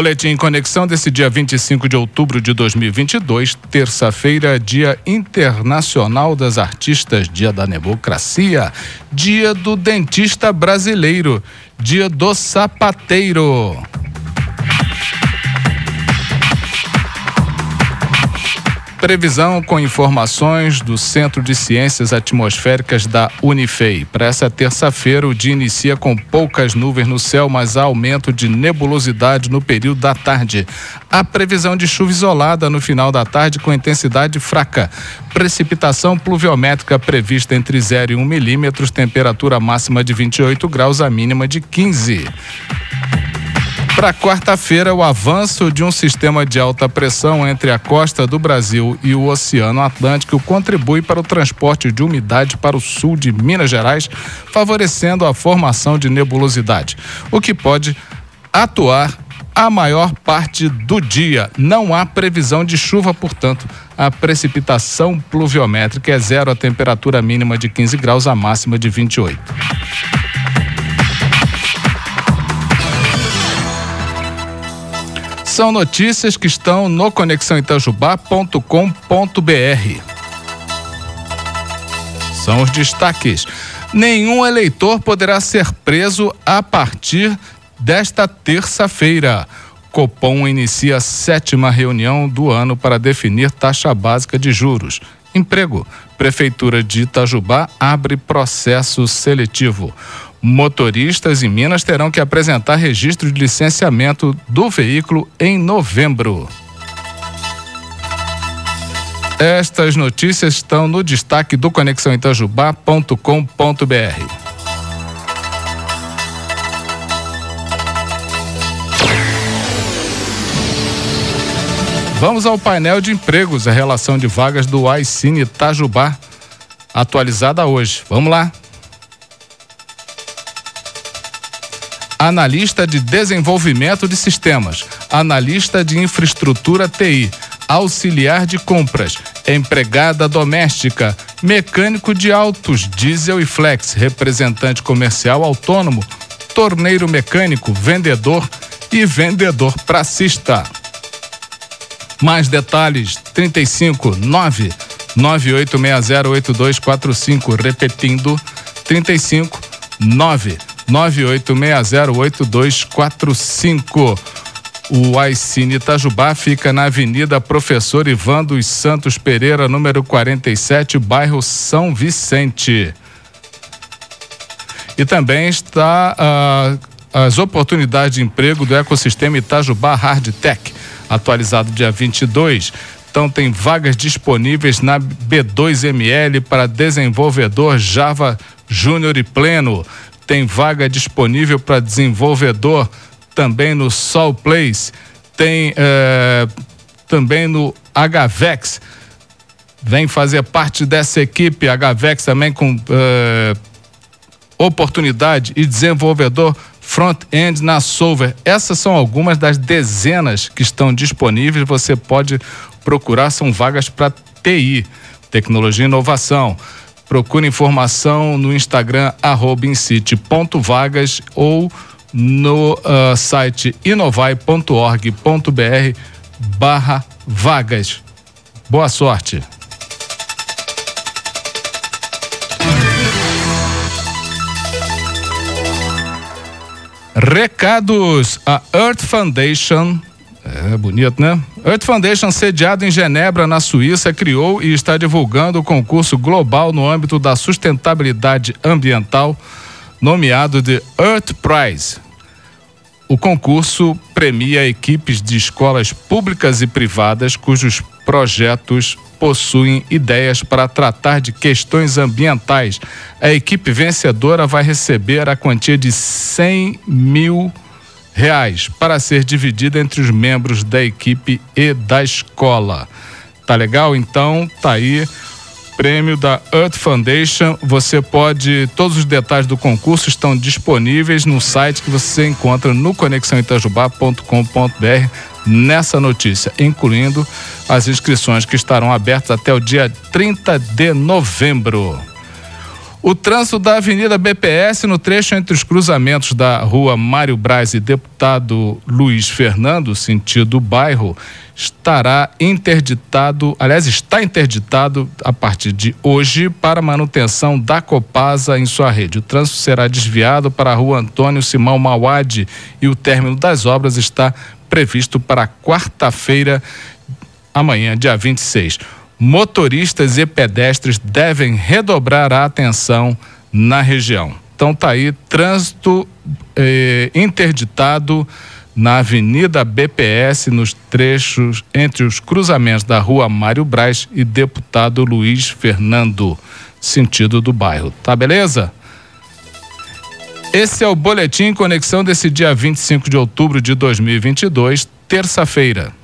Boletim Conexão desse dia 25 de outubro de 2022, terça-feira, Dia Internacional das Artistas, Dia da Democracia, Dia do Dentista Brasileiro, Dia do Sapateiro. Previsão com informações do Centro de Ciências Atmosféricas da Unifei. Para essa terça-feira, o dia inicia com poucas nuvens no céu, mas há aumento de nebulosidade no período da tarde. A previsão de chuva isolada no final da tarde com intensidade fraca. Precipitação pluviométrica prevista entre 0 e 1 milímetros, temperatura máxima de 28 graus, a mínima de 15. Para quarta-feira, o avanço de um sistema de alta pressão entre a costa do Brasil e o Oceano Atlântico contribui para o transporte de umidade para o sul de Minas Gerais, favorecendo a formação de nebulosidade, o que pode atuar a maior parte do dia. Não há previsão de chuva, portanto, a precipitação pluviométrica é zero, a temperatura mínima de 15 graus, a máxima de 28. São notícias que estão no conexãoitajubá.com.br. São os destaques. Nenhum eleitor poderá ser preso a partir desta terça-feira. Copom inicia a sétima reunião do ano para definir taxa básica de juros. Emprego. Prefeitura de Itajubá abre processo seletivo. Motoristas em Minas terão que apresentar registro de licenciamento do veículo em novembro. Estas notícias estão no destaque do conexãoitajubá.com.br. Vamos ao painel de empregos, a relação de vagas do iCine Itajubá, atualizada hoje. Vamos lá. Analista de desenvolvimento de sistemas, analista de infraestrutura TI, auxiliar de compras, empregada doméstica, mecânico de autos, diesel e flex, representante comercial autônomo, torneiro mecânico, vendedor e vendedor pracista. Mais detalhes: 35 9 98608245, repetindo 35 9 98608245. O Aicine Itajubá fica na Avenida Professor Ivan dos Santos Pereira, número 47, bairro São Vicente. E também está uh, as oportunidades de emprego do ecossistema Itajubá Hard Tech, atualizado dia 22. Então tem vagas disponíveis na B2ML para desenvolvedor Java Júnior e Pleno tem vaga disponível para desenvolvedor também no Sol Place, tem é, também no HVEX. Vem fazer parte dessa equipe, HVEX também com é, oportunidade e desenvolvedor front-end na Solver. Essas são algumas das dezenas que estão disponíveis. Você pode procurar, são vagas para TI, tecnologia e inovação. Procure informação no Instagram, incite.vagas ou no uh, site inovai.org.br barra vagas. Boa sorte! Recados. A Earth Foundation é bonito, né? Earth Foundation, sediado em Genebra, na Suíça, criou e está divulgando o concurso global no âmbito da sustentabilidade ambiental, nomeado de Earth Prize. O concurso premia equipes de escolas públicas e privadas cujos projetos possuem ideias para tratar de questões ambientais. A equipe vencedora vai receber a quantia de 100 mil reais reais para ser dividida entre os membros da equipe e da escola. Tá legal? Então, tá aí prêmio da Earth Foundation. Você pode, todos os detalhes do concurso estão disponíveis no site que você encontra no conexãoitajubá.com.br nessa notícia, incluindo as inscrições que estarão abertas até o dia 30 de novembro. O trânsito da Avenida BPS no trecho entre os cruzamentos da Rua Mário Braz e Deputado Luiz Fernando, sentido bairro, estará interditado, aliás, está interditado a partir de hoje para manutenção da Copasa em sua rede. O trânsito será desviado para a Rua Antônio Simão Mauad e o término das obras está previsto para quarta-feira, amanhã, dia 26 motoristas e pedestres devem redobrar a atenção na região. Então tá aí trânsito eh, interditado na Avenida BPS nos trechos entre os cruzamentos da Rua Mário Braz e Deputado Luiz Fernando, sentido do bairro. Tá beleza? Esse é o boletim conexão desse dia 25 de outubro de 2022, terça-feira.